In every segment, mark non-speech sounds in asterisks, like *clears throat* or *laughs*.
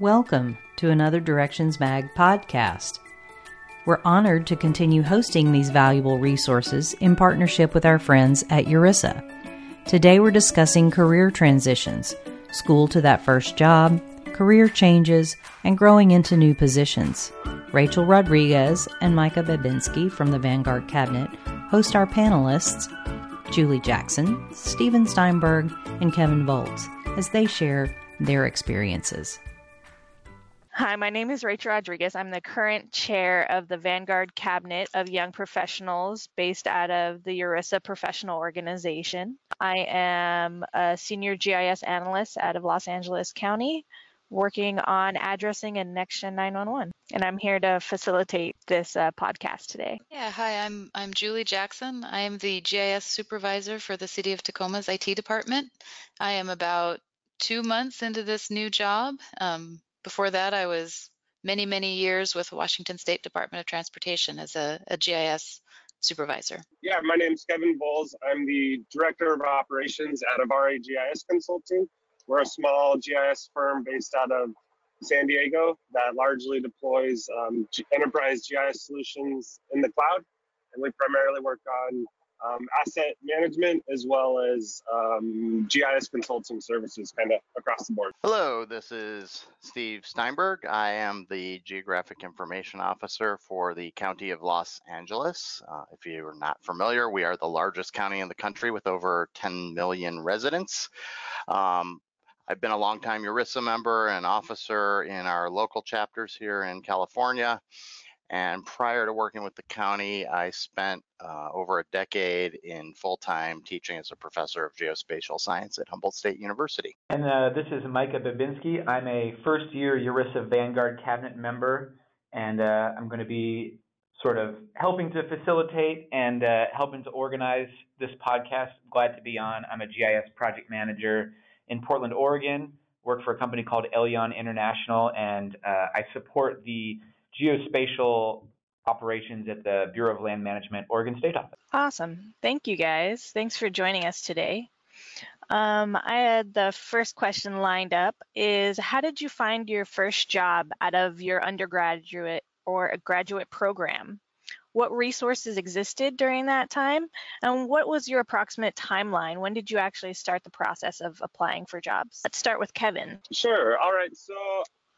Welcome to another Directions Mag podcast. We're honored to continue hosting these valuable resources in partnership with our friends at URISA. Today we're discussing career transitions, school to that first job, career changes, and growing into new positions. Rachel Rodriguez and Micah Babinski from the Vanguard Cabinet host our panelists, Julie Jackson, Stephen Steinberg, and Kevin Volz, as they share their experiences. Hi, my name is Rachel Rodriguez. I'm the current chair of the Vanguard Cabinet of Young Professionals based out of the URISA Professional Organization. I am a senior GIS analyst out of Los Angeles County working on addressing and NextGen 911. And I'm here to facilitate this uh, podcast today. Yeah, hi, I'm I'm Julie Jackson. I am the GIS supervisor for the City of Tacoma's IT department. I am about two months into this new job. Um, before that, I was many, many years with Washington State Department of Transportation as a, a GIS supervisor. Yeah, my name is Kevin Bowles. I'm the Director of Operations out of GIS Consulting. We're a small GIS firm based out of San Diego that largely deploys um, enterprise GIS solutions in the cloud. And we primarily work on um, asset management as well as um, GIS consulting services kind of across the board. Hello, this is Steve Steinberg. I am the Geographic Information Officer for the County of Los Angeles. Uh, if you're not familiar, we are the largest county in the country with over 10 million residents. Um, I've been a longtime URISA member and officer in our local chapters here in California. And prior to working with the county, I spent uh, over a decade in full-time teaching as a professor of geospatial science at Humboldt State University. And uh, this is Micah Babinski. I'm a first-year URISA Vanguard cabinet member, and uh, I'm going to be sort of helping to facilitate and uh, helping to organize this podcast. I'm Glad to be on. I'm a GIS project manager in Portland, Oregon. Work for a company called Elion International, and uh, I support the geospatial operations at the Bureau of Land Management, Oregon State Office. Awesome. Thank you guys. Thanks for joining us today. Um, I had the first question lined up is how did you find your first job out of your undergraduate or a graduate program? What resources existed during that time? And what was your approximate timeline? When did you actually start the process of applying for jobs? Let's start with Kevin. Sure. All right. So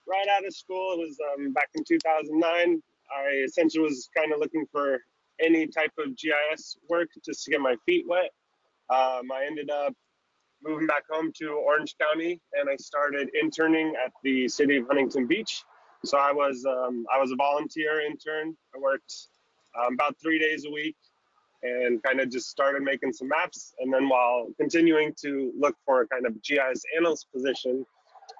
right out of school. It was um, back in 2009. I essentially was kind of looking for any type of GIS work just to get my feet wet. Um, I ended up moving back home to Orange County, and I started interning at the city of Huntington Beach. So I was um, I was a volunteer intern. I worked um, about three days a week, and kind of just started making some maps. And then while continuing to look for a kind of GIS analyst position,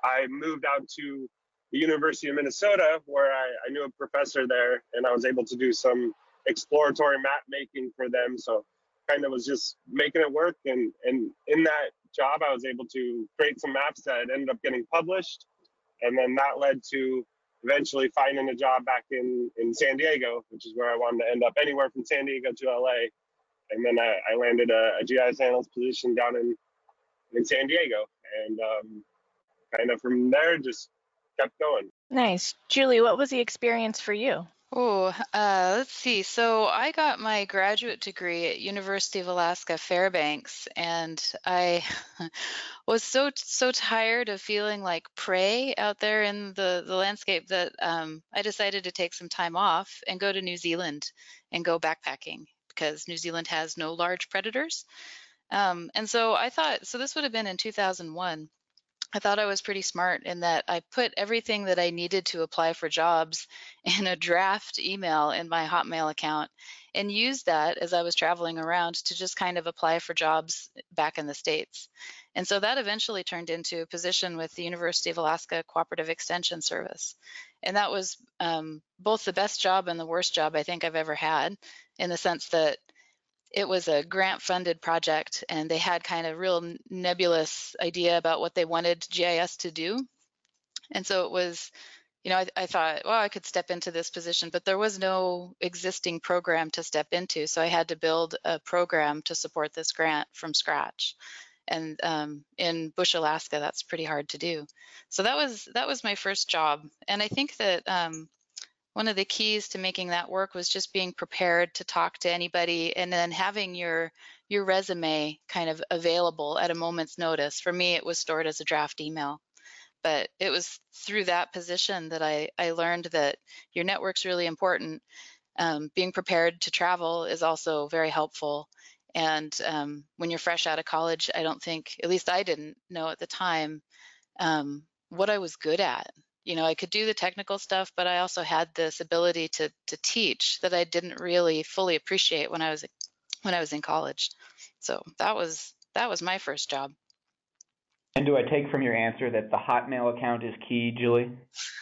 I moved out to the University of Minnesota, where I, I knew a professor there, and I was able to do some exploratory map making for them. So kind of was just making it work. And, and in that job, I was able to create some maps that ended up getting published. And then that led to eventually finding a job back in, in San Diego, which is where I wanted to end up anywhere from San Diego to LA. And then I, I landed a, a, GIS analyst position down in, in San Diego. And um, kind of from there, just kept going. Nice. Julie, what was the experience for you? Oh, uh, let's see. So I got my graduate degree at University of Alaska Fairbanks, and I *laughs* was so so tired of feeling like prey out there in the the landscape that um, I decided to take some time off and go to New Zealand and go backpacking because New Zealand has no large predators. Um, and so I thought, so this would have been in 2001. I thought I was pretty smart in that I put everything that I needed to apply for jobs *laughs* in a draft email in my Hotmail account and used that as I was traveling around to just kind of apply for jobs back in the States. And so that eventually turned into a position with the University of Alaska Cooperative Extension Service. And that was um, both the best job and the worst job I think I've ever had in the sense that it was a grant funded project and they had kind of real nebulous idea about what they wanted GIS to do. And so it was, you know, I, I, thought, well, I could step into this position, but there was no existing program to step into. So I had to build a program to support this grant from scratch. and um, in Bush, Alaska, that's pretty hard to do. So that was that was my first job, and I think that um, one of the keys to making that work was just being prepared to talk to anybody, and then having your your resume kind of available at a moment's notice. For me, it was stored as a draft email. But it was through that position that I, I learned that your network's really important. Um, being prepared to travel is also very helpful. And um, when you're fresh out of college, I don't think, at least I didn't know at the time, um, what I was good at. You know, I could do the technical stuff, but I also had this ability to to teach that I didn't really fully appreciate when I was when I was in college. So that was that was my first job. And do I take from your answer that the Hotmail account is key, Julie?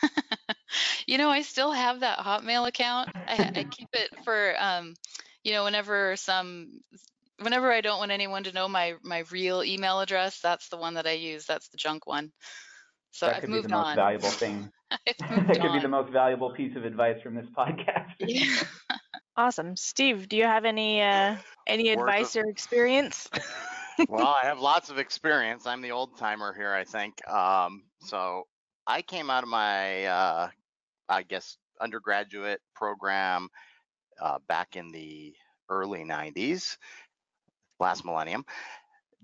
*laughs* you know, I still have that Hotmail account. I, I keep it for, um, you know, whenever some whenever I don't want anyone to know my my real email address, that's the one that I use. That's the junk one. So that I've could moved be the most on. valuable thing. *laughs* *laughs* that could on. be the most valuable piece of advice from this podcast. *laughs* Yeah. Awesome. Steve, do you have any uh, any Worth advice or experience? well, I have lots of experience. I'm the old timer here, I think. Um, so I came out of my, uh, I guess, undergraduate program uh, back in the early 90s, last millennium.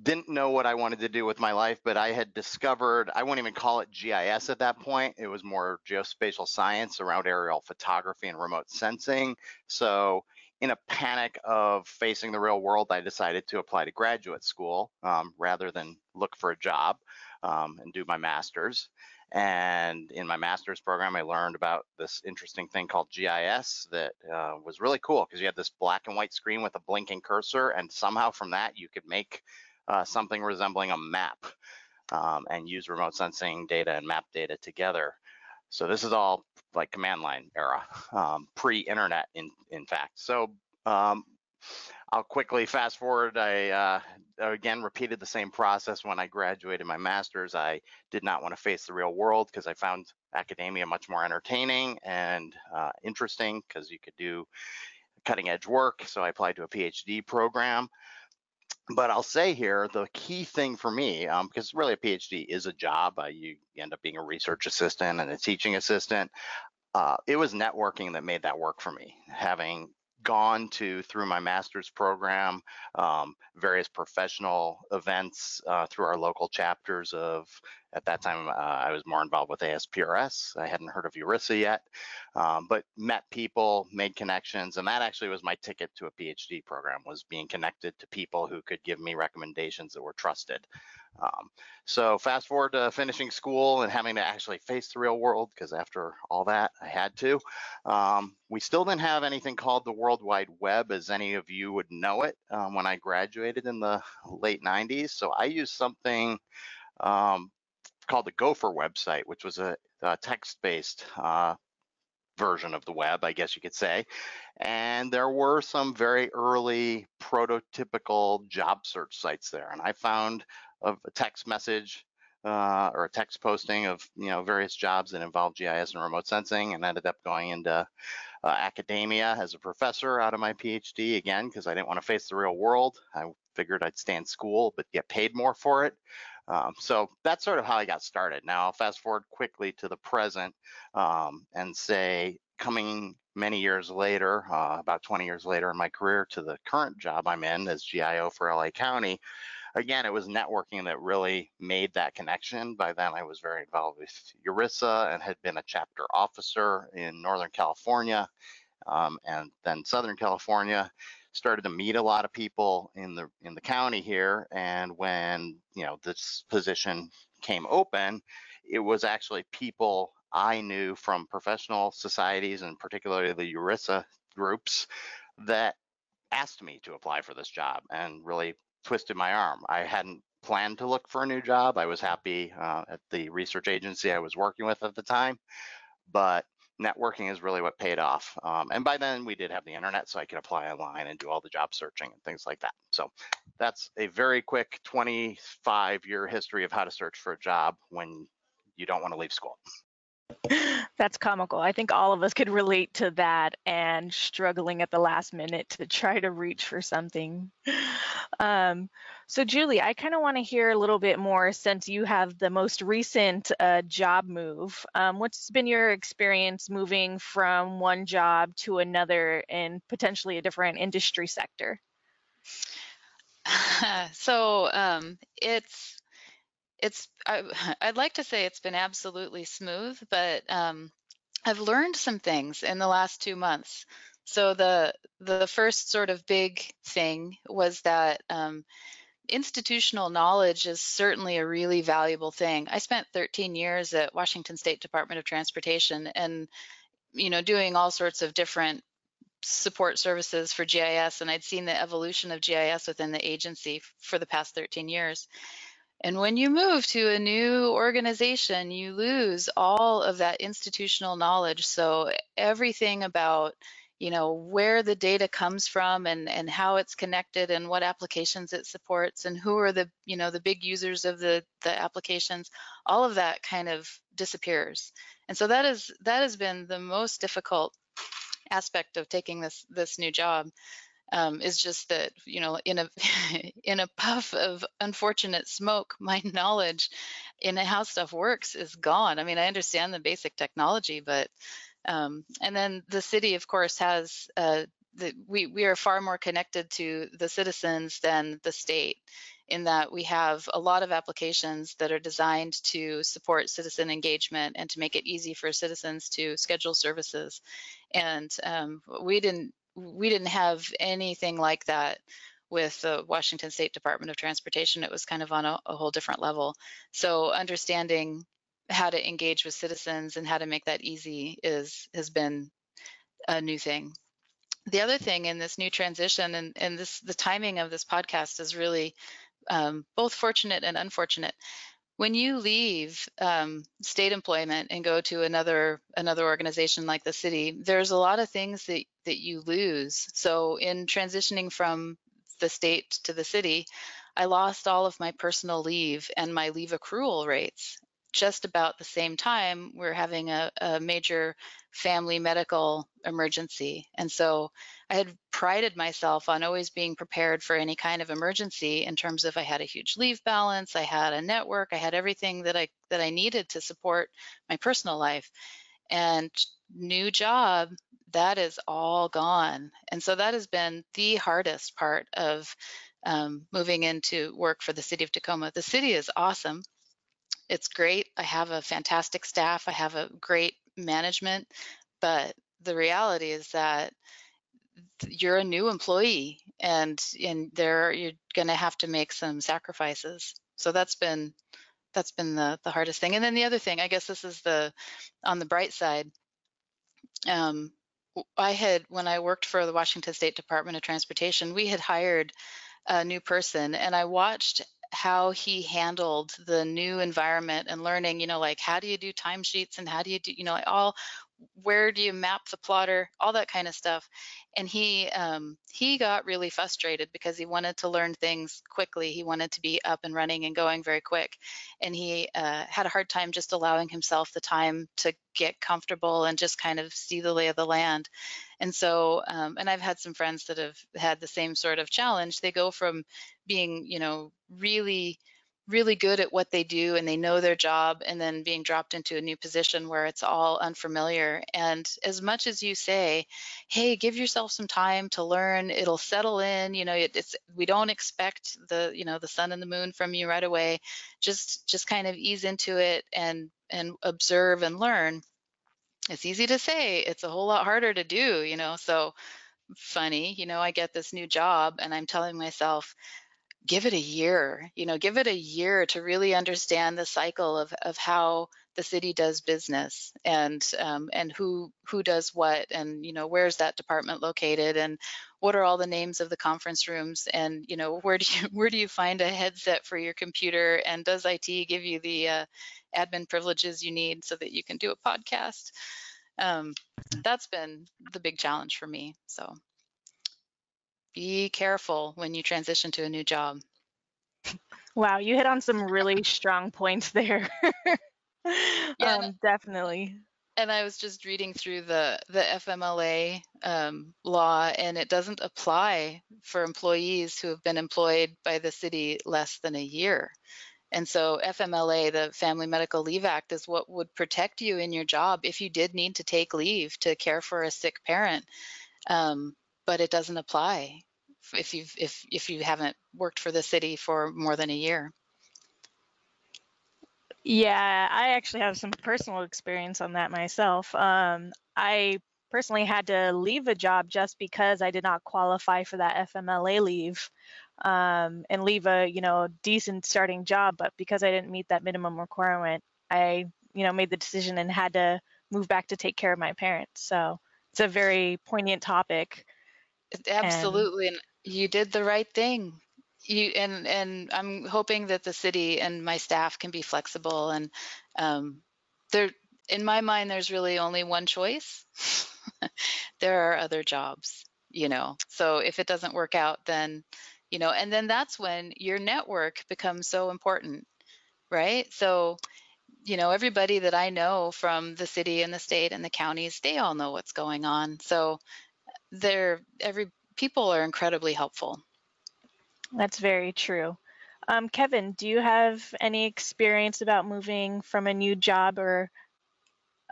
Didn't know what I wanted to do with my life, but I had discovered, I wouldn't even call it GIS at that point. It was more geospatial science around aerial photography and remote sensing. So in a panic of facing the real world, I decided to apply to graduate school um, rather than look for a job um, and do my master's. And in my master's program, I learned about this interesting thing called GIS that uh, was really cool because you had this black and white screen with a blinking cursor, and somehow from that you could make uh, something resembling a map um, and use remote sensing data and map data together. So this is all like command line era, um, pre-internet in in fact. So um, I'll quickly fast forward. I uh, again repeated the same process when I graduated my master's. I did not want to face the real world because I found academia much more entertaining and uh, interesting because you could do cutting edge work. So I applied to a PhD program. But I'll say here, the key thing for me, um, because really a PhD is a job, uh, you end up being a research assistant and a teaching assistant. Uh, it was networking that made that work for me. Having gone to through my master's program, um, various professional events uh, through our local chapters of. At that time, uh, I was more involved with ASPRS. I hadn't heard of URISA yet, um, but met people, made connections, and that actually was my ticket to a PhD program. Was being connected to people who could give me recommendations that were trusted. Um, so fast forward to finishing school and having to actually face the real world, because after all that, I had to. Um, we still didn't have anything called the World Wide Web, as any of you would know it, um, when I graduated in the late 90s. So I used something um, called the Gopher website, which was a, a text-based uh, version of the web, I guess you could say. And there were some very early prototypical job search sites there. And I found a text message uh, or a text posting of you know various jobs that involved GIS and remote sensing, and ended up going into uh, academia as a professor out of my PhD again because I didn't want to face the real world. I figured I'd stay in school but get paid more for it. Um, so that's sort of how I got started. Now I'll fast forward quickly to the present um, and say coming many years later, uh, about 20 years later in my career to the current job I'm in as GIO for LA County, again, it was networking that really made that connection. By then, I was very involved with URISA and had been a chapter officer in Northern California um, and then Southern California. Started to meet a lot of people in the in the county here, and when you know this position came open, it was actually people I knew from professional societies and particularly the URISA groups that asked me to apply for this job and really twisted my arm. I hadn't planned to look for a new job. I was happy uh, at the research agency I was working with at the time, but networking is really what paid off. Um, and by then we did have the internet, so I could apply online and do all the job searching and things like that. So that's a very quick 25 year history of how to search for a job when you don't want to leave school. That's comical. I think all of us could relate to that and struggling at the last minute to try to reach for something. Um, so, Julie, I kind of want to hear a little bit more since you have the most recent uh, job move. Um, what's been your experience moving from one job to another in potentially a different industry sector? *laughs* so um, it's it's I, would *laughs* like to say it's been absolutely smooth, but um, I've learned some things in the last two months. So the the first sort of big thing was that um, institutional knowledge is certainly a really valuable thing. I spent 13 years at Washington State Department of Transportation, and you know, doing all sorts of different support services for GIS, and I'd seen the evolution of GIS within the agency for the past 13 years. And when you move to a new organization, you lose all of that institutional knowledge. So everything about you know where the data comes from and and how it's connected and what applications it supports and who are the you know the big users of the the applications all of that kind of disappears and so that is that has been the most difficult aspect of taking this this new job um, is just that you know in a *laughs* in a puff of unfortunate smoke *laughs* my knowledge in how stuff works is gone. I mean i understand the basic technology but um, and then the city of course has uh, the, we we are far more connected to the citizens than the state in that we have a lot of applications that are designed to support citizen engagement and to make it easy for citizens to schedule services. And um, we didn't we didn't have anything like that with the Washington State Department of Transportation. It was kind of on a, a, whole different level. So understanding how to engage with citizens and how to make that easy is has been a new thing. The other thing in this new transition and, and this the timing of this podcast is really um, both fortunate and unfortunate when you leave um, state employment and go to another another organization like the city there's a lot of things that that you lose so in transitioning from the state to the city i lost all of my personal leave and my leave accrual rates just about the same time, we're having a, a, major family medical emergency. And so I had prided myself on always being prepared for any kind of emergency in terms of I had a huge leave balance, I had a network, I had everything that I that I needed to support my personal life. And new job, that is all gone. And so that has been the hardest part of um, moving into work for the city of Tacoma. The city is awesome it's great. I have a fantastic staff. I have a great management, but the reality is that you're a new employee and and there you're going to have to make some sacrifices. So that's been that's been the the hardest thing. And then the other thing, I guess this is the on the bright side. Um, I had when I worked for the Washington State Department of Transportation, we had hired a new person and I watched how he handled the new environment and learning, you know, like how do you do timesheets and how do you do, you know, all where do you map the plotter, all that kind of stuff. And he um, he got really frustrated because he wanted to learn things quickly. He wanted to be up and running and going very quick, and he uh, had a hard time just allowing himself the time to get comfortable and just kind of see the lay of the land. And so, um, and I've had some friends that have had the same sort of challenge. They go from being, you know, really really good at what they do and they know their job and then being dropped into a new position where it's all unfamiliar. And as much as you say hey give yourself some time to learn it'll settle in you know it's we don't expect the you know the sun and the moon from you right away. Just just kind of ease into it and and observe and learn. It's easy to say it's a whole lot harder to do you know so funny you know i get this new job and i'm telling myself give it a year you know give it a year to really understand the cycle of, of how the city does business and um, and who who does what and you know where's that department located and what are all the names of the conference rooms and you know where do you *laughs* where do you find a headset for your computer and does IT give you the uh, admin privileges you need so that you can do a podcast? Um, that's been the big challenge for me so be careful when you transition to a new job. Wow, you hit on some *laughs* really strong points there. *laughs* yeah, um, definitely. And I was just reading through the the FMLA um, law, and it doesn't apply for employees who have been employed by the city less than a year. And so FMLA, the Family Medical Leave Act, is what would protect you in your job if you did need to take leave to care for a sick parent. Um, but it doesn't apply if you if if you haven't worked for the city for more than a year. Yeah, I actually have some personal experience on that myself. Um, I personally had to leave a job just because I did not qualify for that FMLA leave um, and leave a you know decent starting job, but because I didn't meet that minimum requirement, I you know made the decision and had to move back to take care of my parents. So it's a very poignant topic. Absolutely, and, and you did the right thing. You and and I'm hoping that the city and my staff can be flexible and um, there. In my mind, there's really only one choice. *laughs* there are other jobs, you know. So if it doesn't work out, then you know and then that's when your network becomes so important right so you know everybody that i know from the city and the state and the counties they all know what's going on so they're every people are incredibly helpful that's very true um, kevin do you have any experience about moving from a new job or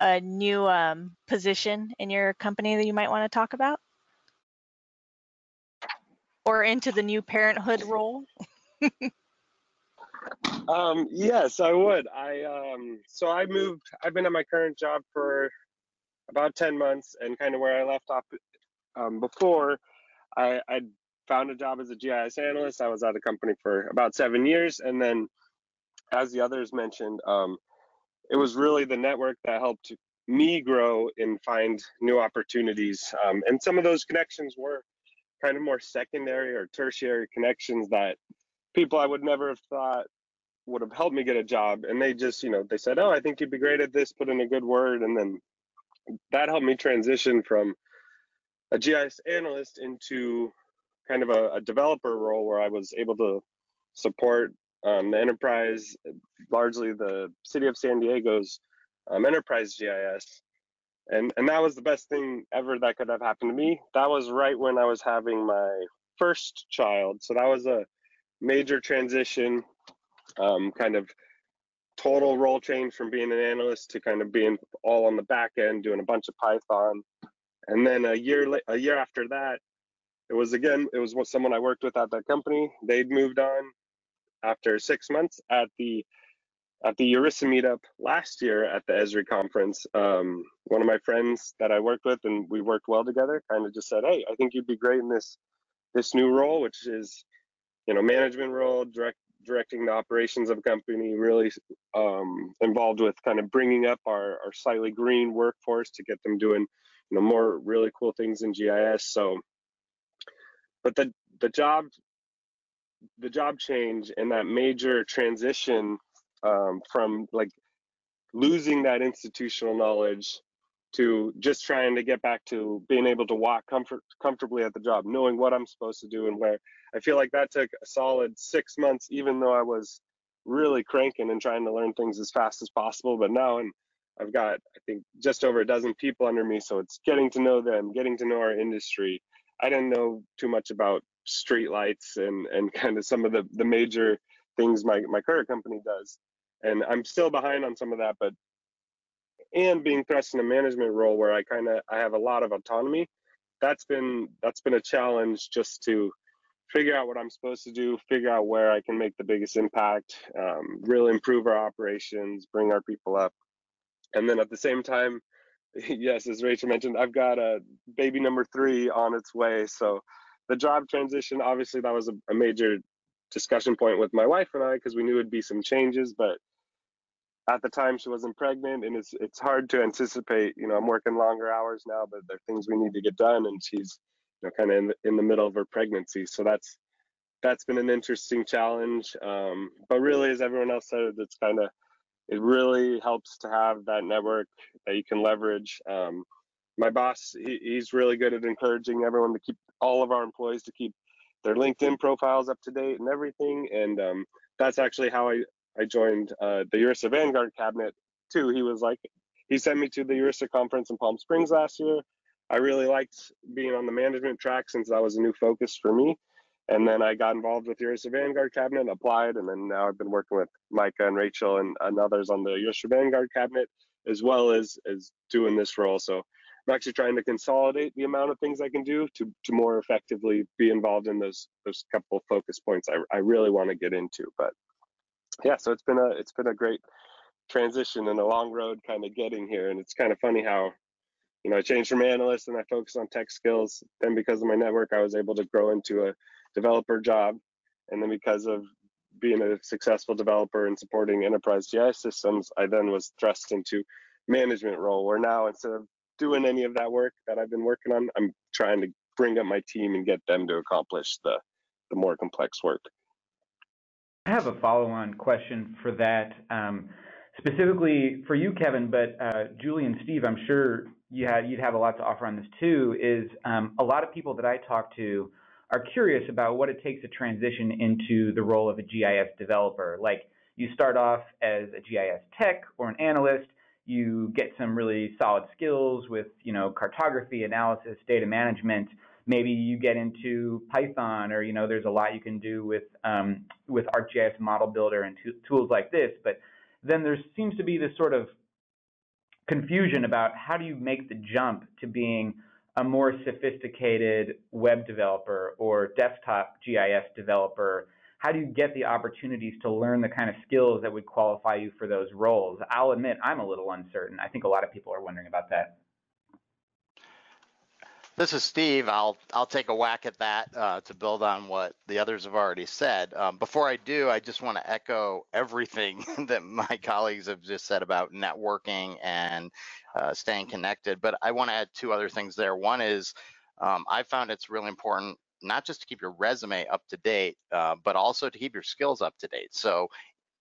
a new um, position in your company that you might want to talk about or into the new parenthood role? *laughs* um, yes, I would. I um, so I moved. I've been at my current job for about ten months, and kind of where I left off um, before, I I found a job as a GIS analyst. I was at a company for about seven years, and then, as the others mentioned, um, it was really the network that helped me grow and find new opportunities. Um, and some of those connections were kind of more secondary or tertiary connections that people I would never have thought would have helped me get a job. And they just, you know, they said, Oh, I think you'd be great at this, put in a good word. And then that helped me transition from a GIS analyst into kind of a, a developer role where I was able to support um, the enterprise, largely the city of San Diego's um, enterprise GIS and and that was the best thing ever that could have happened to me. That was right when i was having my first child. So that was a major transition um, kind of total role change from being an analyst to kind of being all on the back end doing a bunch of python and then a year a year after that it was again it was someone i worked with at that company they'd moved on after six months at the at the URISA meetup last year at the Esri conference, um, one of my friends that I worked with and we worked well together kind of just said, Hey, I think you'd be great in this this new role, which is, you know, management role, direct directing the operations of a company, really um, involved with kind of bringing up our, our slightly green workforce to get them doing, know, more really cool things in GIS. So, but the the job the job change and that major transition um, from like losing that institutional knowledge to just trying to get back to being able to walk comfort comfortably at the job, knowing what I'm supposed to do and where. I feel like that took a solid six months, even though I was really cranking and trying to learn things as fast as possible. But now and I've got I think just over a dozen people under me, so it's getting to know them, getting to know our industry. I didn't know too much about streetlights and and *laughs* kind of some of the the major things my my current company does and I'm still behind on some of that, but and being thrust in a management role where I kind of I have a lot of autonomy, that's been that's been a challenge just to figure out what I'm supposed to do, figure out where I can make the biggest impact, um, really improve our operations, bring our people up, and then at the same time, *laughs* yes, as Rachel mentioned, I've got a baby number three on its way, so the job transition obviously that was a, a major discussion point with my wife and I because we knew it'd be some changes, but at the time she wasn't pregnant and it's it's hard to anticipate you know i'm working longer hours now but there are things we need to get done and she's you know kind of in the, in the middle of her pregnancy. So that's that's been an interesting challenge um, but really as everyone else said it's kind of it really helps to have that network that you can leverage um, my boss he, he's really good at encouraging everyone to keep all of our employees to keep their linkedin profiles up to date and everything and um, that's actually how I, I joined uh, the URISA Vanguard cabinet too. He was like, he sent me to the URISA conference in Palm Springs last year. I really liked being on the management track since that was a new focus for me. And then I got involved with URISA Vanguard cabinet, applied, and then now I've been working with Micah and Rachel and, and others on the URISA Vanguard cabinet, as well as as doing this role. So I'm actually trying to consolidate the amount of things I can do to to more effectively be involved in those those couple focus points I, I really want to get into. But yeah, so it's been a it's been a great transition and a long road kind of getting here. And it's kind of funny how you know I changed from analyst and I focused on tech skills. Then because of my network, I was able to grow into a developer job, and then because of being a successful developer and supporting enterprise GIS systems, I then was thrust into management role where now instead of doing any of that work that I've been working on. I'm trying to bring up my team and get them to accomplish the the more complex work. I have a follow-on question for that, um, specifically for you, Kevin. But uh, Julie and Steve, I'm sure you you'd have a lot to offer on this too. Is um, a lot of people that I talk to are curious about what it takes to transition into the role of a GIS developer. Like you start off as a GIS tech or an analyst, you get some really solid skills with, you know, cartography, analysis, data management. Maybe you get into Python, or you know, there's a lot you can do with um, with ArcGIS Model Builder and t- tools like this. But then there seems to be this sort of confusion about how do you make the jump to being a more sophisticated web developer or desktop GIS developer how do you get the opportunities to learn the kind of skills that would qualify you for those roles? I'll admit I'm a little uncertain. I think a lot of people are wondering about that. This is Steve. I'll I'll take a whack at that uh, to build on what the others have already said. Um, before I do, I just want to echo everything *laughs* that my colleagues have just said about networking and uh, staying connected. But I want to add two other things there. One is um, I found it's really important not just to keep your resume up to date, uh, but also to keep your skills up to date. So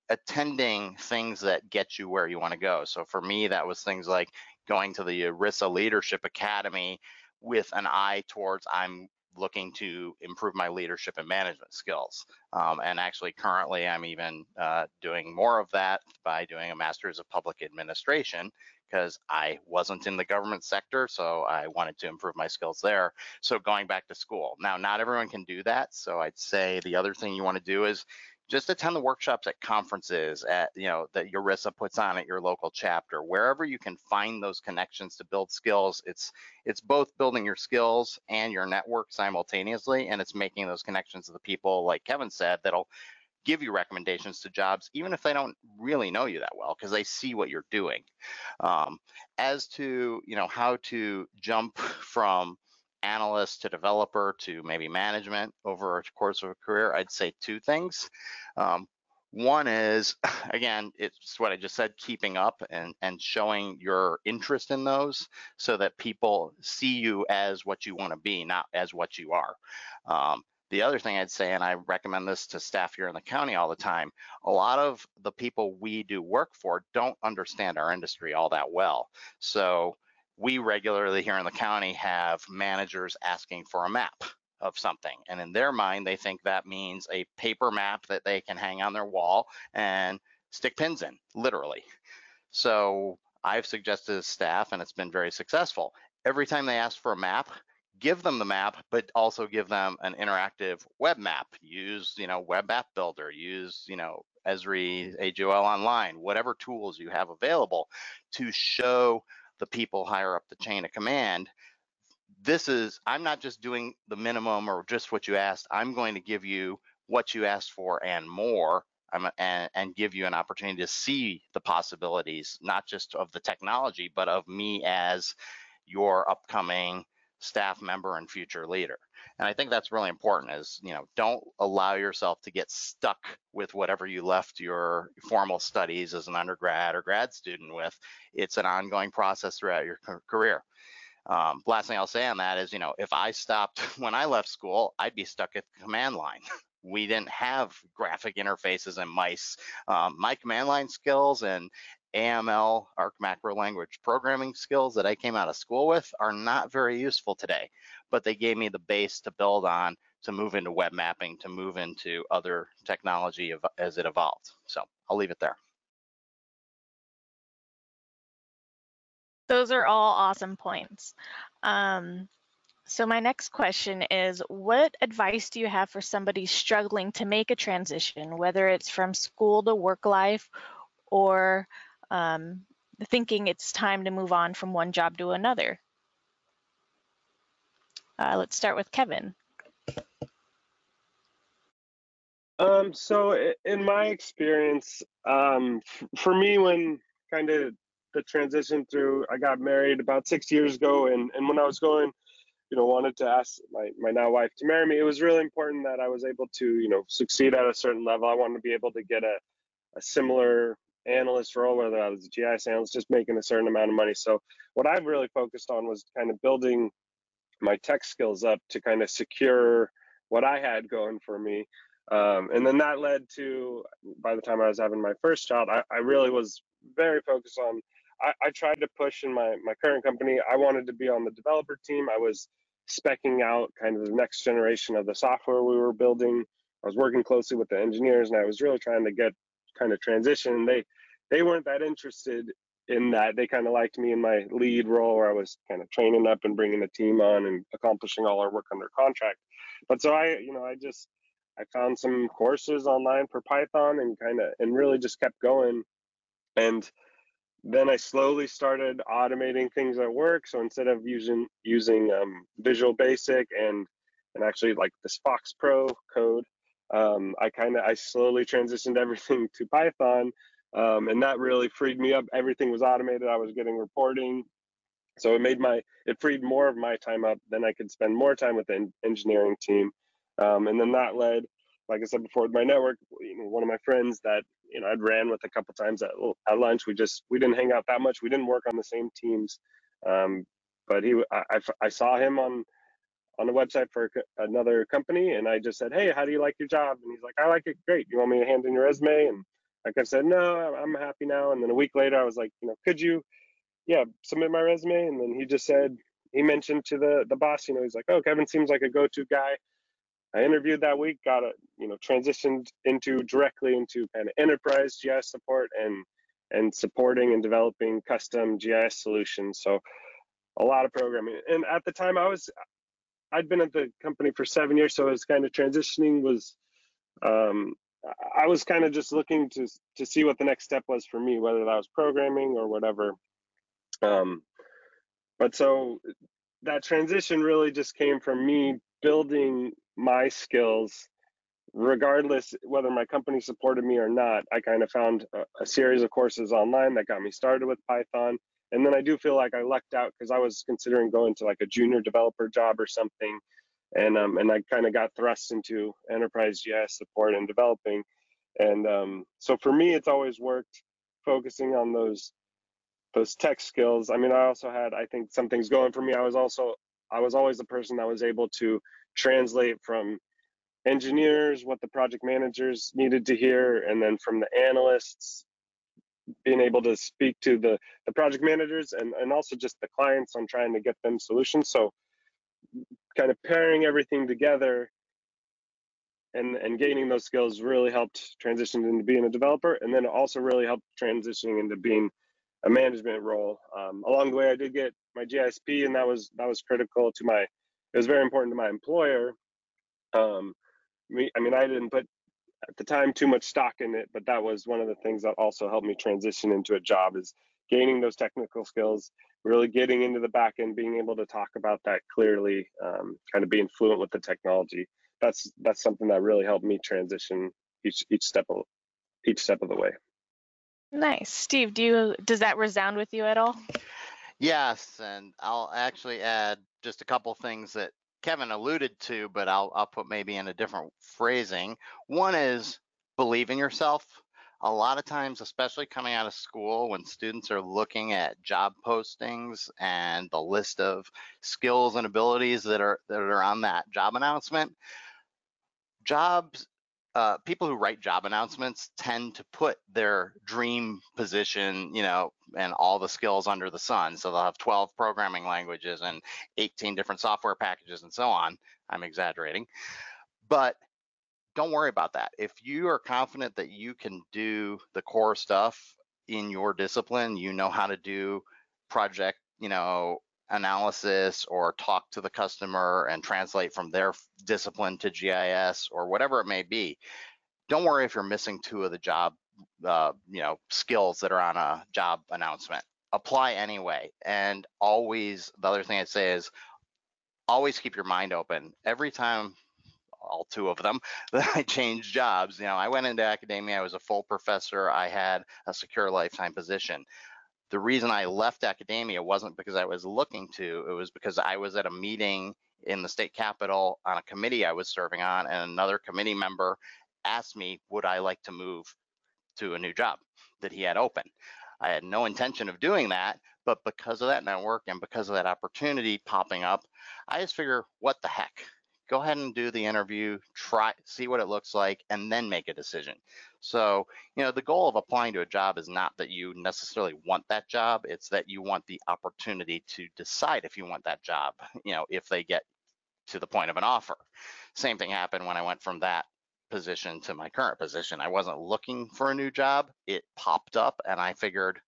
attending things that get you where you want to go. So for me, that was things like going to the URISA Leadership Academy with an eye towards I'm looking to improve my leadership and management skills. Um, and actually, currently, I'm even uh, doing more of that by doing a master's of public administration because I wasn't in the government sector, so I wanted to improve my skills there. So going back to school. Now, not everyone can do that. So I'd say the other thing you want to do is just attend the workshops at conferences at you know that URISA puts on at your local chapter wherever you can find those connections to build skills it's it's both building your skills and your network simultaneously and it's making those connections to the people like Kevin said that'll give you recommendations to jobs, even if they don't really know you that well, because they see what you're doing. Um, as to you know how to jump *laughs* from analyst to developer to maybe management over a course of a career, I'd say two things. Um, one is, *laughs* again, it's what I just said, keeping up and, and showing your interest in those so that people see you as what you want to be, not as what you are. Um, the other thing I'd say, and I recommend this to staff here in the county all the time, a lot of the people we do work for don't understand our industry all that well. So we regularly here in the county have managers asking for a map of something. And in their mind, they think that means a paper map that they can hang on their wall and stick pins in, literally. So I've suggested to staff, and it's been very successful. Every time they ask for a map, give them the map, but also give them an interactive web map. Use, you know, web app builder, use, you know, Esri AGOL online, whatever tools you have available to show the people higher up the chain of command. This is, I'm not just doing the minimum or just what you asked. I'm going to give you what you asked for and more and, and give you an opportunity to see the possibilities, not just of the technology, but of me as your upcoming staff member and future leader. And I think that's really important is, you know, don't allow yourself to get stuck with whatever you left your formal studies as an undergrad or grad student with. It's an ongoing process throughout your career. Um, last thing I'll say on that is, you know, if I stopped *laughs* when I left school, I'd be stuck at the command line. *laughs* we didn't have graphic interfaces and mice. Um, my command line skills and AML, ARC macro language programming skills that I came out of school with are not very useful today, but they gave me the base to build on to move into web mapping, to move into other technology as it evolved. So I'll leave it there. Those are all awesome points. Um, so my next question is, what advice do you have for somebody struggling to make a transition, whether it's from school to work life or um, thinking it's time to move on from one job to another? Uh, let's start with Kevin. Um, so in my experience, um, for me, when kind of the transition through, I got married about six years ago, and and when I was going, you know, wanted to ask my my now wife to marry me, it was really important that I was able to, you know, succeed at a certain level. I wanted to be able to get a a similar analyst role, whether I was a GIS analyst, just making a certain amount of money. So what I've really focused on was kind of building my tech skills up to kind of secure what I had going for me. Um, and then that led to, by the time I was having my first child, I, I really was very focused on. I, I, tried to push in my my current company. I wanted to be on the developer team. I was specking out kind of the next generation of the software we were building. I was working closely with the engineers, and I was really trying to get kind of transition. They they weren't that interested in that. They kind of liked me in my lead role, where I was kind of training up and bringing the team on and accomplishing all our work under contract. But so I, you know, I just I found some courses online for Python and kind of and really just kept going. And then I slowly started automating things at work. So instead of using using um, Visual Basic and and actually like this Fox Pro code, um, I kind of I slowly transitioned everything *laughs* to Python, um, and that really freed me up. Everything was automated. I was getting reporting, so it made my it freed more of my time up. Then I could spend more time with the engineering team, um, and then that led, like I said before, my network. You know, one of my friends that you know I'd ran with a couple times at at lunch. We just we didn't hang out that much. We didn't work on the same teams, um, but he I, I, I saw him on on the website for another company, and I just said, "Hey, how do you like your job?" And he's like, "I like it great. You want me to hand in your resume?" And like I said, "No, I'm happy now." And then a week later, I was like, "You know, could you, yeah, submit my resume?" And then he just said he mentioned to the the boss, you know, he's like, "Oh, Kevin seems like a go-to guy." I interviewed that week, got a you know transitioned into directly into kind of enterprise GIS support and and supporting and developing custom GIS solutions. So a lot of programming. And at the time, I was I'd been at the company for seven years, so I was kind of transitioning was um, I was kind of just looking to to see what the next step was for me, whether that was programming or whatever. Um, but so that transition really just came from me building my skills regardless whether my company supported me or not i kind of found a, a, series of courses online that got me started with python and then i do feel like i lucked out because i was considering going to like a junior developer job or something. And um, and i kind of got thrust into enterprise gis support and developing. And um, so for me it's always worked focusing on those those tech skills. I mean i also had i think some things going for me. I was also I was always the person that was able to translate from engineers what the project managers needed to hear, and then from the analysts being able to speak to the, the project managers and, and also just the clients on trying to get them solutions. So kind of pairing everything together and and gaining those skills really helped transition into being a developer and then also really helped transitioning into being a management role. Um, along the way, I did get my GISP, and that was that was critical to my. It was very important to my employer. Um, me, I mean, I didn't put at the time too much stock in it, but that was one of the things that also helped me transition into a job is gaining those technical skills, really getting into the back end, being able to talk about that clearly, um, kind of being fluent with the technology. That's that's something that really helped me transition each each step of each step of the way. Nice. Steve, do you does that resound with you at all? Yes, and I'll actually add just a couple things that Kevin alluded to, but I'll I'll put maybe in a different phrasing. One is believe in yourself. A lot of times, especially coming out of school, when students are looking at job postings and the list of skills and abilities that are that are on that job announcement, jobs uh, people who write job announcements tend to put their dream position, you know, and all the skills under the sun. So they'll have 12 programming languages and 18 different software packages and so on. I'm exaggerating. But don't worry about that. If you are confident that you can do the core stuff in your discipline, you know how to do project, you know, analysis or talk to the customer and translate from their discipline to GIS or whatever it may be. Don't worry if you're missing two of the job, uh, you know, skills that are on a job announcement. Apply anyway. And always, the other thing I'd say is always keep your mind open. Every time all two of them *laughs* that I changed jobs. You know, I went into academia, I was a full professor, I had a secure lifetime position. The reason I left academia wasn't because I was looking to, it was because I was at a meeting in the state capitol on a committee I was serving on, and another committee member asked me, would I like to move to a new job that he had open? I had no intention of doing that, but because of that network and because of that opportunity popping up, I just figure, what the heck? go ahead and do the interview, try, see what it looks like, and then make a decision. So, you know, the goal of applying to a job is not that you necessarily want that job, it's that you want the opportunity to decide if you want that job, you know, if they get to the point of an offer. Same thing happened when I went from that position to my current position. I wasn't looking for a new job, it popped up, and I figured,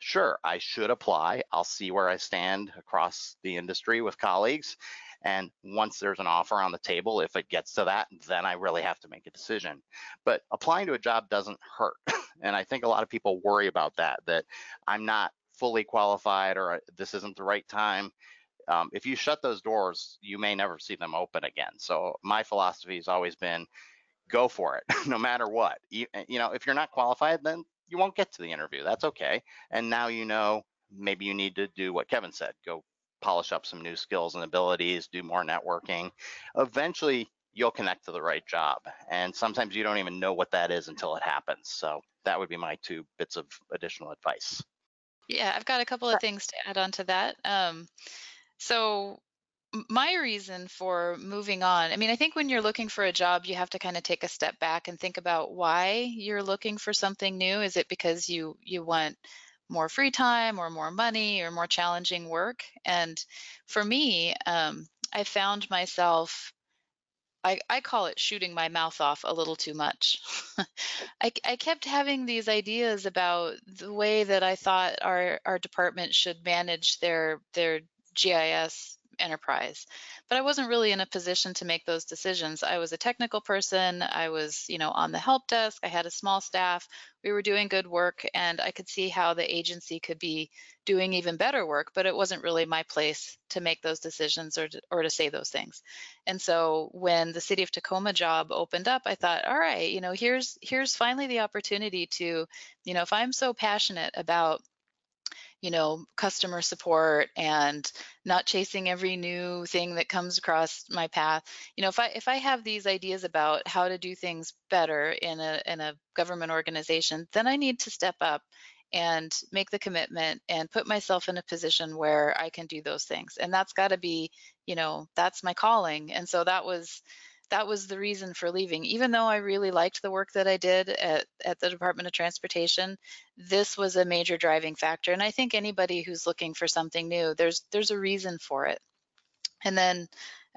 sure, I should apply. I'll see where I stand across the industry with colleagues and once there's an offer on the table, if it gets to that, then I really have to make a decision. But applying to a job doesn't hurt. *laughs* and I think a lot of people worry about that, that I'm not fully qualified or uh, this isn't the right time. Um, if you shut those doors, you may never see them open again. So my philosophy has always been go for it, *laughs* no matter what. You, uh, you know, if you're not qualified, then you won't get to the interview. That's okay. And now you know maybe you need to do what Kevin said go polish up some new skills and abilities, do more networking. Eventually, you'll connect to the right job. And sometimes you don't even know what that is until it happens. So that would be my two bits of additional advice. Yeah, I've got a couple of things to add on to that. Um, so my reason for moving on, I mean, I think when you're looking for a job, you have to kind of take a step back and think about why you're looking for something new. Is it because you you want more free time or more money or more challenging work. And for me, um, I found myself, I, I call it shooting my mouth off a little too much. *laughs* I, I kept having these ideas about the way that I thought our, our department should manage their, their GIS enterprise but i wasn't really in a position to make those decisions. I was a technical person. I was you know on the help desk. I had a small staff. We were doing good work and i could see how the agency could be doing even better work but it wasn't really my place to make those decisions or to, or to say those things. And so when the city of tacoma job opened up i thought all right you know here's here's finally the opportunity to you know if i'm so passionate about you know, customer support and not chasing every new thing that comes across my path. You know, if I if I have these ideas about how to do things better in a in a government organization, then I need to step up and make the commitment and put myself in a position where I can do those things. And that's got to be, you know, that's my calling. And so that was that was the reason for leaving. Even though I really liked the work that I did at, at the Department of Transportation, this was a major driving factor. And I think anybody who's looking for something new, there's there's a reason for it. And then,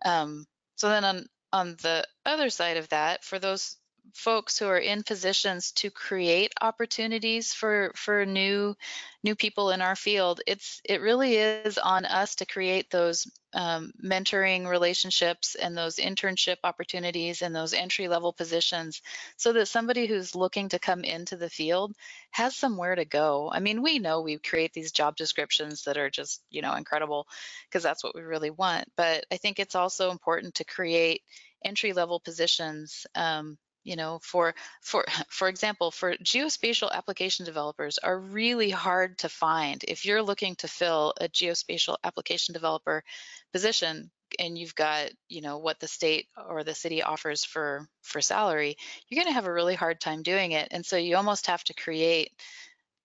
um, so then on on the other side of that, for those folks who are in positions to create opportunities for for new new people in our field it's it really is on us to create those um, mentoring relationships and those internship opportunities and those entry level positions so that somebody who's looking to come into the field has somewhere to go. I mean we know we create these job descriptions that are just you know incredible because that's what we really want but i think it's also important to create entry level positions um, you know for for *laughs* for example for geospatial application developers are really hard to find. If you're looking to fill a geospatial application developer position and you've got you know what the state or the city offers for for salary you're going to have a really hard time doing it. And so you almost have to create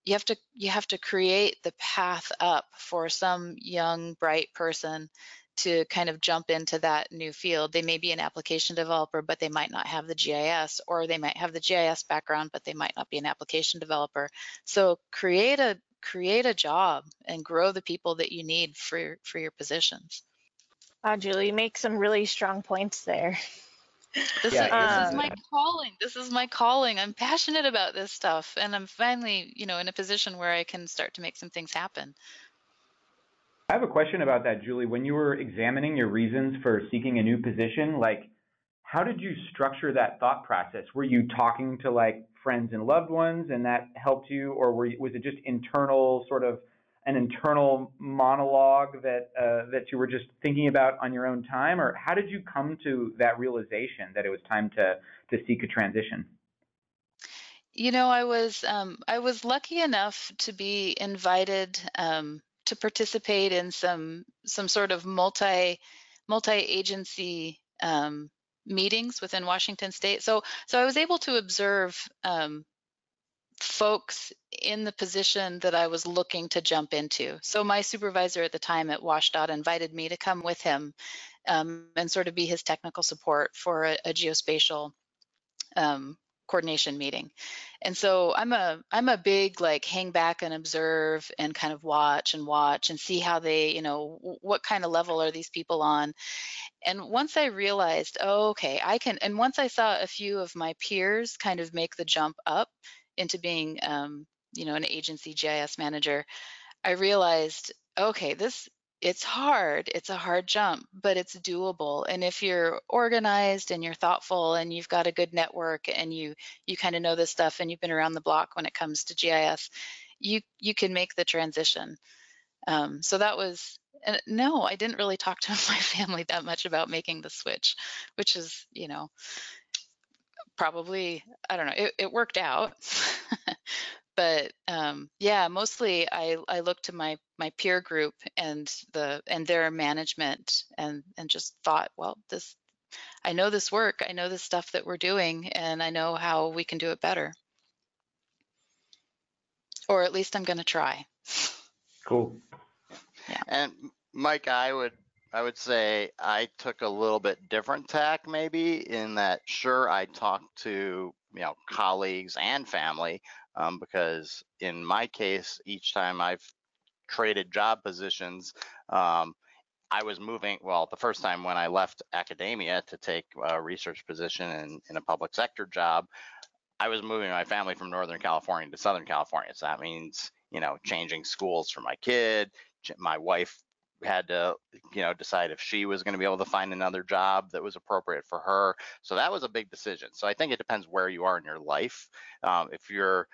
you have to you have to create the path up for some young bright person to kind of jump into that new field. They may be an application developer, but they might not have the GIS, or they might have the GIS background, but they might not be an application developer. So create a create a job and grow the people that you need for for your positions. Wow, Julie, you make some really strong points there. *laughs* This, yeah, is, this is my calling. This is my calling. I'm passionate about this stuff, and I'm finally, you know, in a position where I can start to make some things happen. I have a question about that, Julie. When you were examining your reasons for seeking a new position, like how did you structure that thought process? Were you talking to like friends and loved ones and that helped you or were you, was it just internal sort of an internal monologue that uh, that you were just thinking about on your own time or how did you come to that realization that it was time to to seek a transition? You know, I was um, I was lucky enough to be invited um, to participate in some some sort of multi multi agency um, meetings within Washington State. So so I was able to observe um, folks in the position that I was looking to jump into. So my supervisor at the time at WashDOT invited me to come with him um, and sort of be his technical support for a, a geospatial um, coordination meeting. And so I'm a I'm a big like hang back and observe and kind of watch and watch and see how they, you know, what kind of level are these people on. And once I realized, oh, okay, I can and once I saw a few of my peers kind of make the jump up into being um, you know, an agency GIS manager, I realized, okay, this it's hard. It's a hard jump, but it's doable. And if you're organized and you're thoughtful and you've got a good network and you you kind of know this stuff and you've been around the block when it comes to GIS, you you can make the transition. Um, so that was and no, I didn't really talk to *laughs* my family that much about making the switch, which is you know probably I don't know. It, it worked out. *laughs* but um, yeah, mostly I, I look to my my peer group and the and their management and and just thought, well, this I know this work, I know this stuff that we're doing, and I know how we can do it better. Or at least I'm going to try. Cool. Yeah. And Mike, I would I would say I took a little bit different tack maybe in that sure I talked to you know colleagues and family um, because in my case, each time I've traded job positions, um, I was moving, well, the first time when I left academia to take a research position in, in a public sector job, I was moving my family from Northern California to Southern California. So that means, you know, changing schools for my kid. My wife had to, you know, decide if she was going to be able to find another job that was appropriate for her. So that was a big decision. So I think it depends where you are in your life. Um, if you're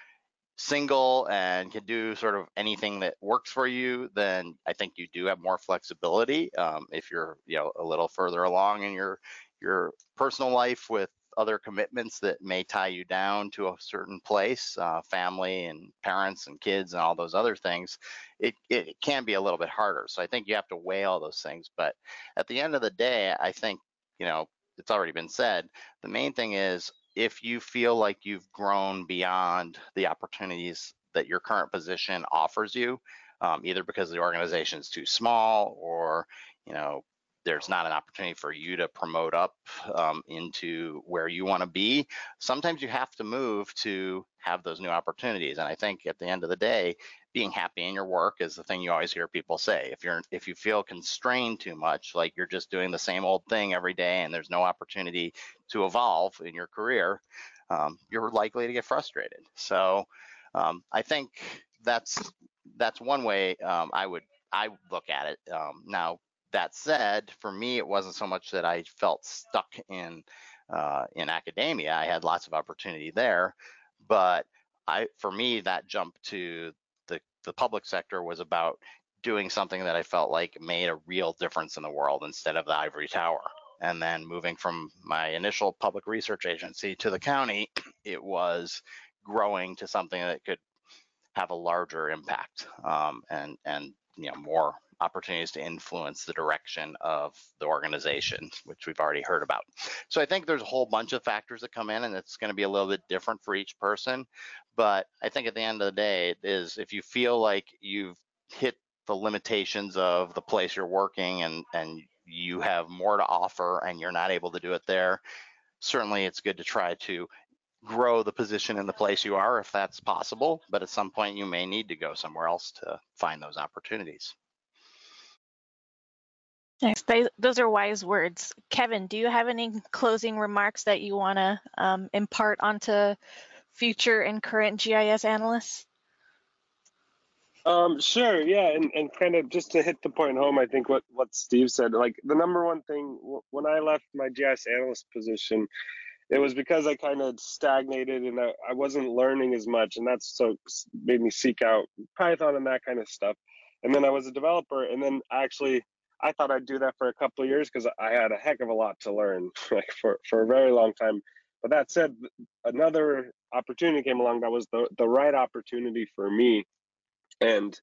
single and can do sort of anything that works for you, then I think you do have more flexibility. Um, if you're, you know, a little further along in your your personal life with other commitments that may tie you down to a certain place, uh, family and parents and kids and all those other things, it, it can be a little bit harder. So I think you have to weigh all those things. But at the end of the day, I think, you know, it's already been said. The main thing is if you feel like you've grown beyond the opportunities that your current position offers you, um, either because the organization is too small or you know there's not an opportunity for you to promote up um, into where you want to be sometimes you have to move to have those new opportunities. And i think at the end of the day being happy in your work is the thing you always hear people say. If you're if you feel constrained too much like you're just doing the same old thing every day and there's no opportunity to evolve in your career um, you're likely to get frustrated. So um, i think that's that's one way um, i would i look at it. Um, now that said for me it wasn't so much that i felt stuck in uh, in academia. I had lots of opportunity there but I, for me, that jump to the the public sector was about doing something that I felt like made a real difference in the world instead of the ivory tower. And then moving from my initial public research agency to the county, *clears throat* it was growing to something that could have a larger impact um, and and you know more opportunities to influence the direction of the organization, which we've already heard about. So I think there's a whole bunch of factors that come in, and it's going to be a little bit different for each person. But I think at the end of the day, is if you feel like you've hit the limitations of the place you're working and and you have more to offer and you're not able to do it there, certainly it's good to try to grow the position in the place you are if that's possible. But at some point, you may need to go somewhere else to find those opportunities. Nice. Those are wise words. Kevin, do you have any closing remarks that you want to um, impart onto future and current GIS analysts? Um, sure, yeah, and, and kind of just to hit the point home, I think what, what Steve said, like the number one thing when I left my GIS analyst position, it was because I kind of stagnated and I, I wasn't learning as much, and that's so made me seek out Python and that kind of stuff. And then I was a developer, and then actually I thought I'd do that for a couple of years because I had a heck of a lot to learn, *laughs* like for for a very long time. But that said, another opportunity came along that was the the right opportunity for me, and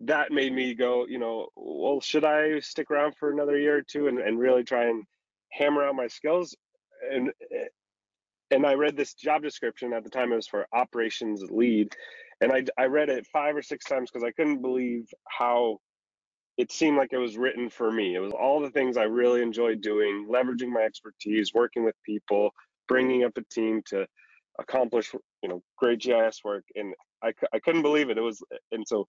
that made me go, you know, well, should I stick around for another year or two and, and really try and hammer out my skills? and eh, and I read this job description at the time. It was for operations lead, and I I read it five or six times because I couldn't believe how it seemed like it was written for me. It was all the things I really enjoyed doing, leveraging my expertise, working with people, bringing up a team to accomplish you know great GIS work, and I I couldn't believe it. It was and so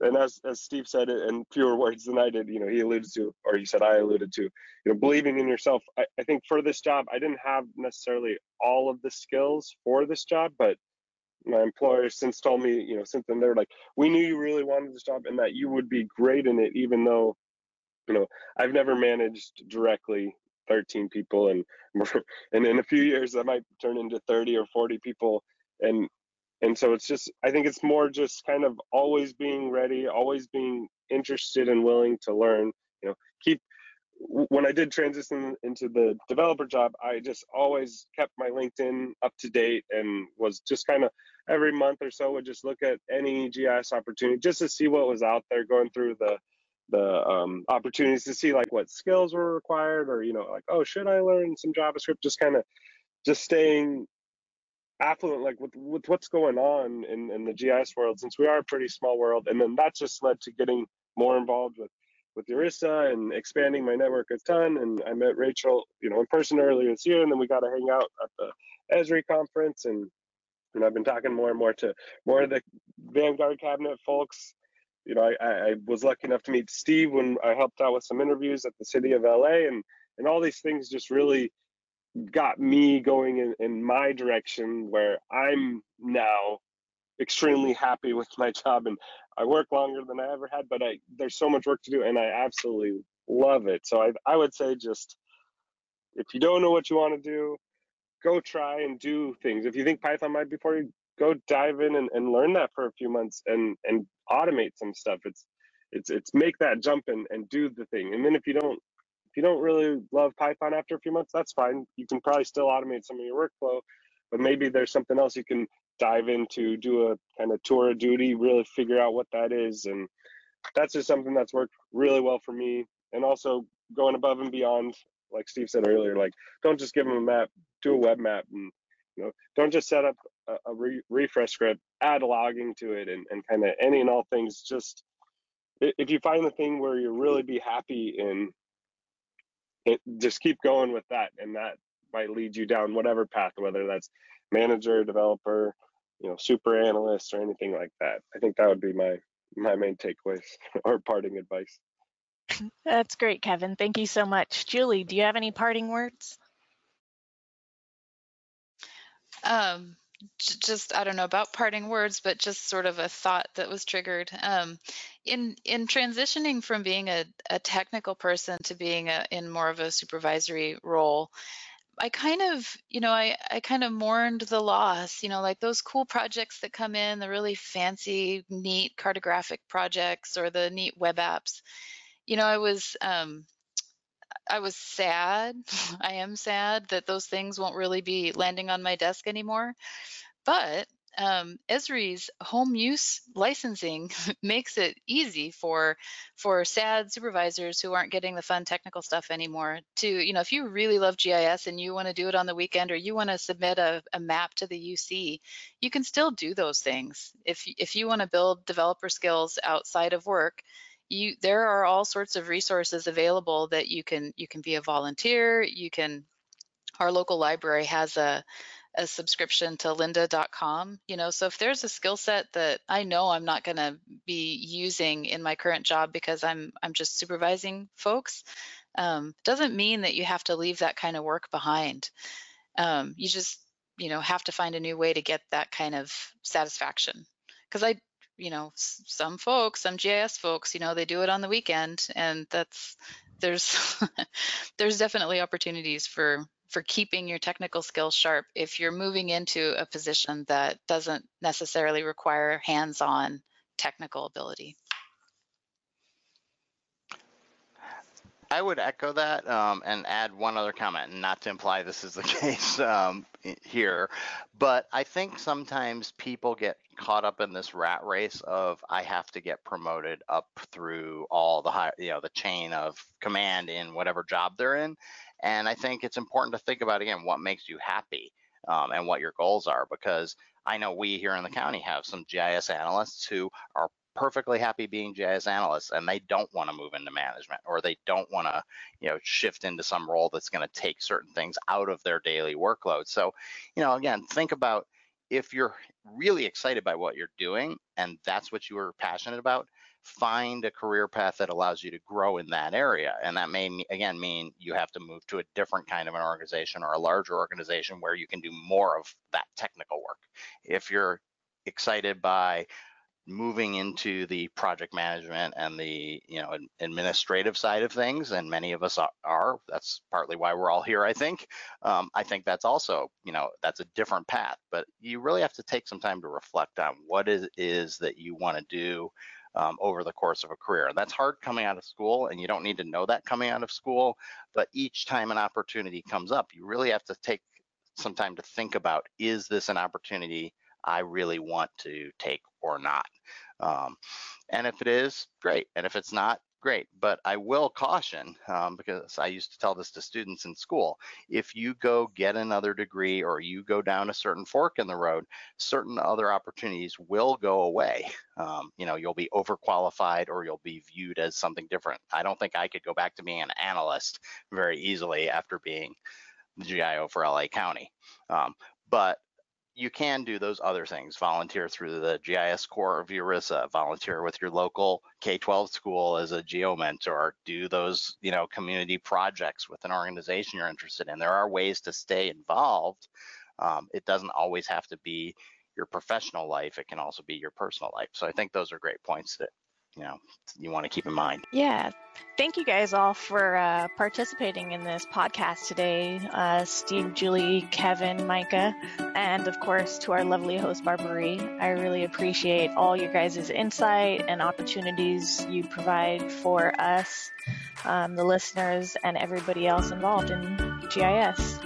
and as as Steve said it in fewer words than I did, you know, he alluded to, or he said I alluded to, you know, believing in yourself. I, I think for this job, I didn't have necessarily all of the skills for this job, but my employers since told me, you know, since then they're like, we knew you really wanted this job and that you would be great in it, even though, you know, I've never managed directly 13 people and *laughs* and in a few years that might turn into 30 or 40 people. And and so it's just i think it's more just kind of always being ready always being interested and willing to learn you know keep when i did transition into the developer job i just always kept my linkedin up to date and was just kind of every month or so would just look at any gis opportunity just to see what was out there going through the the um, opportunities to see like what skills were required or you know like oh should i learn some javascript? Just kind of just staying affluent like with, with what's going on in, in the gis world since we are a pretty small world and then that just led to getting more involved with with URISA and expanding my network a ton and i met rachel you know in person earlier this year and then we got to hang out at the esri conference and and i've been talking more and more to more of the vanguard cabinet folks you know I, I was lucky enough to meet steve when i helped out with some interviews at the city of la and and all these things just really got me going in, in my direction where I'm now extremely happy with my job and I work longer than I ever had, but I there's so much work to do and I absolutely love it. So I I would say just if you don't know what you want to do, go try and do things. If you think Python might be for you, go dive in and, and learn that for a few months and and automate some stuff. It's it's it's make that jump and, and do the thing. And then if you don't if you don't really love Python after a few months, that's fine. You can probably still automate some of your workflow, but maybe there's something else you can dive into, do a kind of tour of duty, really figure out what that is. And that's just something that's worked really well for me. And also going above and beyond, like Steve said earlier, like don't just give them a map, do a web map and you know, don't just set up a, a re- refresh script, add logging to it and, and kind of any and all things. Just if you find the thing where you really be happy in it, just keep going with that and that might lead you down whatever path whether that's manager developer you know super analyst or anything like that i think that would be my my main takeaways *laughs* or parting advice that's great kevin thank you so much julie do you have any parting words um just I don't know about parting words, but just sort of a thought that was triggered. Um, in in transitioning from being a, a technical person to being a, in more of a supervisory role, I kind of, you know, I, I kind of mourned the loss, you know, like those cool projects that come in, the really fancy, neat cartographic projects or the neat web apps. You know, I was um, I was sad. *laughs* I am sad that those things won't really be landing on my desk anymore. But um, Esri's home use licensing *laughs* makes it easy for for sad supervisors who aren't getting the fun technical stuff anymore to you know if you really love GIS and you want to do it on the weekend or you want to submit a, a map to the UC, you can still do those things. If if you want to build developer skills outside of work, you there are all sorts of resources available that you can you can be a volunteer. You can our local library has a a subscription to lynda.com you know so if there's a skill set that i know i'm not going to be using in my current job because i'm i'm just supervising folks um, doesn't mean that you have to leave that kind of work behind. Um, you just you know have to find a new way to get that kind of satisfaction. Because i you know, some folks, some GIS folks, you know, they do it on the weekend, and that's there's *laughs* there's definitely opportunities for for keeping your technical skills sharp if you're moving into a position that doesn't necessarily require hands-on technical ability. I would echo that um, and add one other comment, not to imply this is the *laughs* case um, here, but I think sometimes people get caught up in this rat race of I have to get promoted up through all the high, you know, the chain of command in whatever job they're in, and I think it's important to think about again what makes you happy um, and what your goals are because I know we here in the county have some GIS analysts who are perfectly happy being GIS analysts and they don't want to move into management or they don't want to, you know, shift into some role that's going to take certain things out of their daily workload. So, you know, again, think about if you're really excited by what you're doing and that's what you are passionate about, find a career path that allows you to grow in that area. And that may, again, mean you have to move to a different kind of an organization or a larger organization where you can do more of that technical work. If you're excited by moving into the project management and the you know administrative side of things and many of us are that's partly why we're all here i think um, i think that's also you know that's a different path but you really have to take some time to reflect on what it is that you want to do um, over the course of a career. And that's hard coming out of school and you don't need to know that coming out of school but each time an opportunity comes up you really have to take some time to think about is this an opportunity I really want to take or not. Um, and if it is, great. And if it's not, great. But I will caution, um, because I used to tell this to students in school, if you go get another degree or you go down a certain fork in the road, certain other opportunities will go away. Um, you know, you'll be overqualified or you'll be viewed as something different. I don't think I could go back to being an analyst very easily after being the GIO for LA County. Um, but you can do those other things. Volunteer through the GIS Corps of URISA, volunteer with your local K-12 school as a geo mentor, do those, you know, community projects with an organization you're interested in. There are ways to stay involved. Um, it doesn't always have to be your professional life. It can also be your personal life. So I think those are great points that you know you want to keep in mind. Yeah, thank you guys all for uh, participating in this podcast today. Uh, Steve, Julie, Kevin, Micah, and of course to our lovely host Barbary. I really appreciate all your guys' insight and opportunities you provide for us, um, the listeners, and everybody else involved in GIS.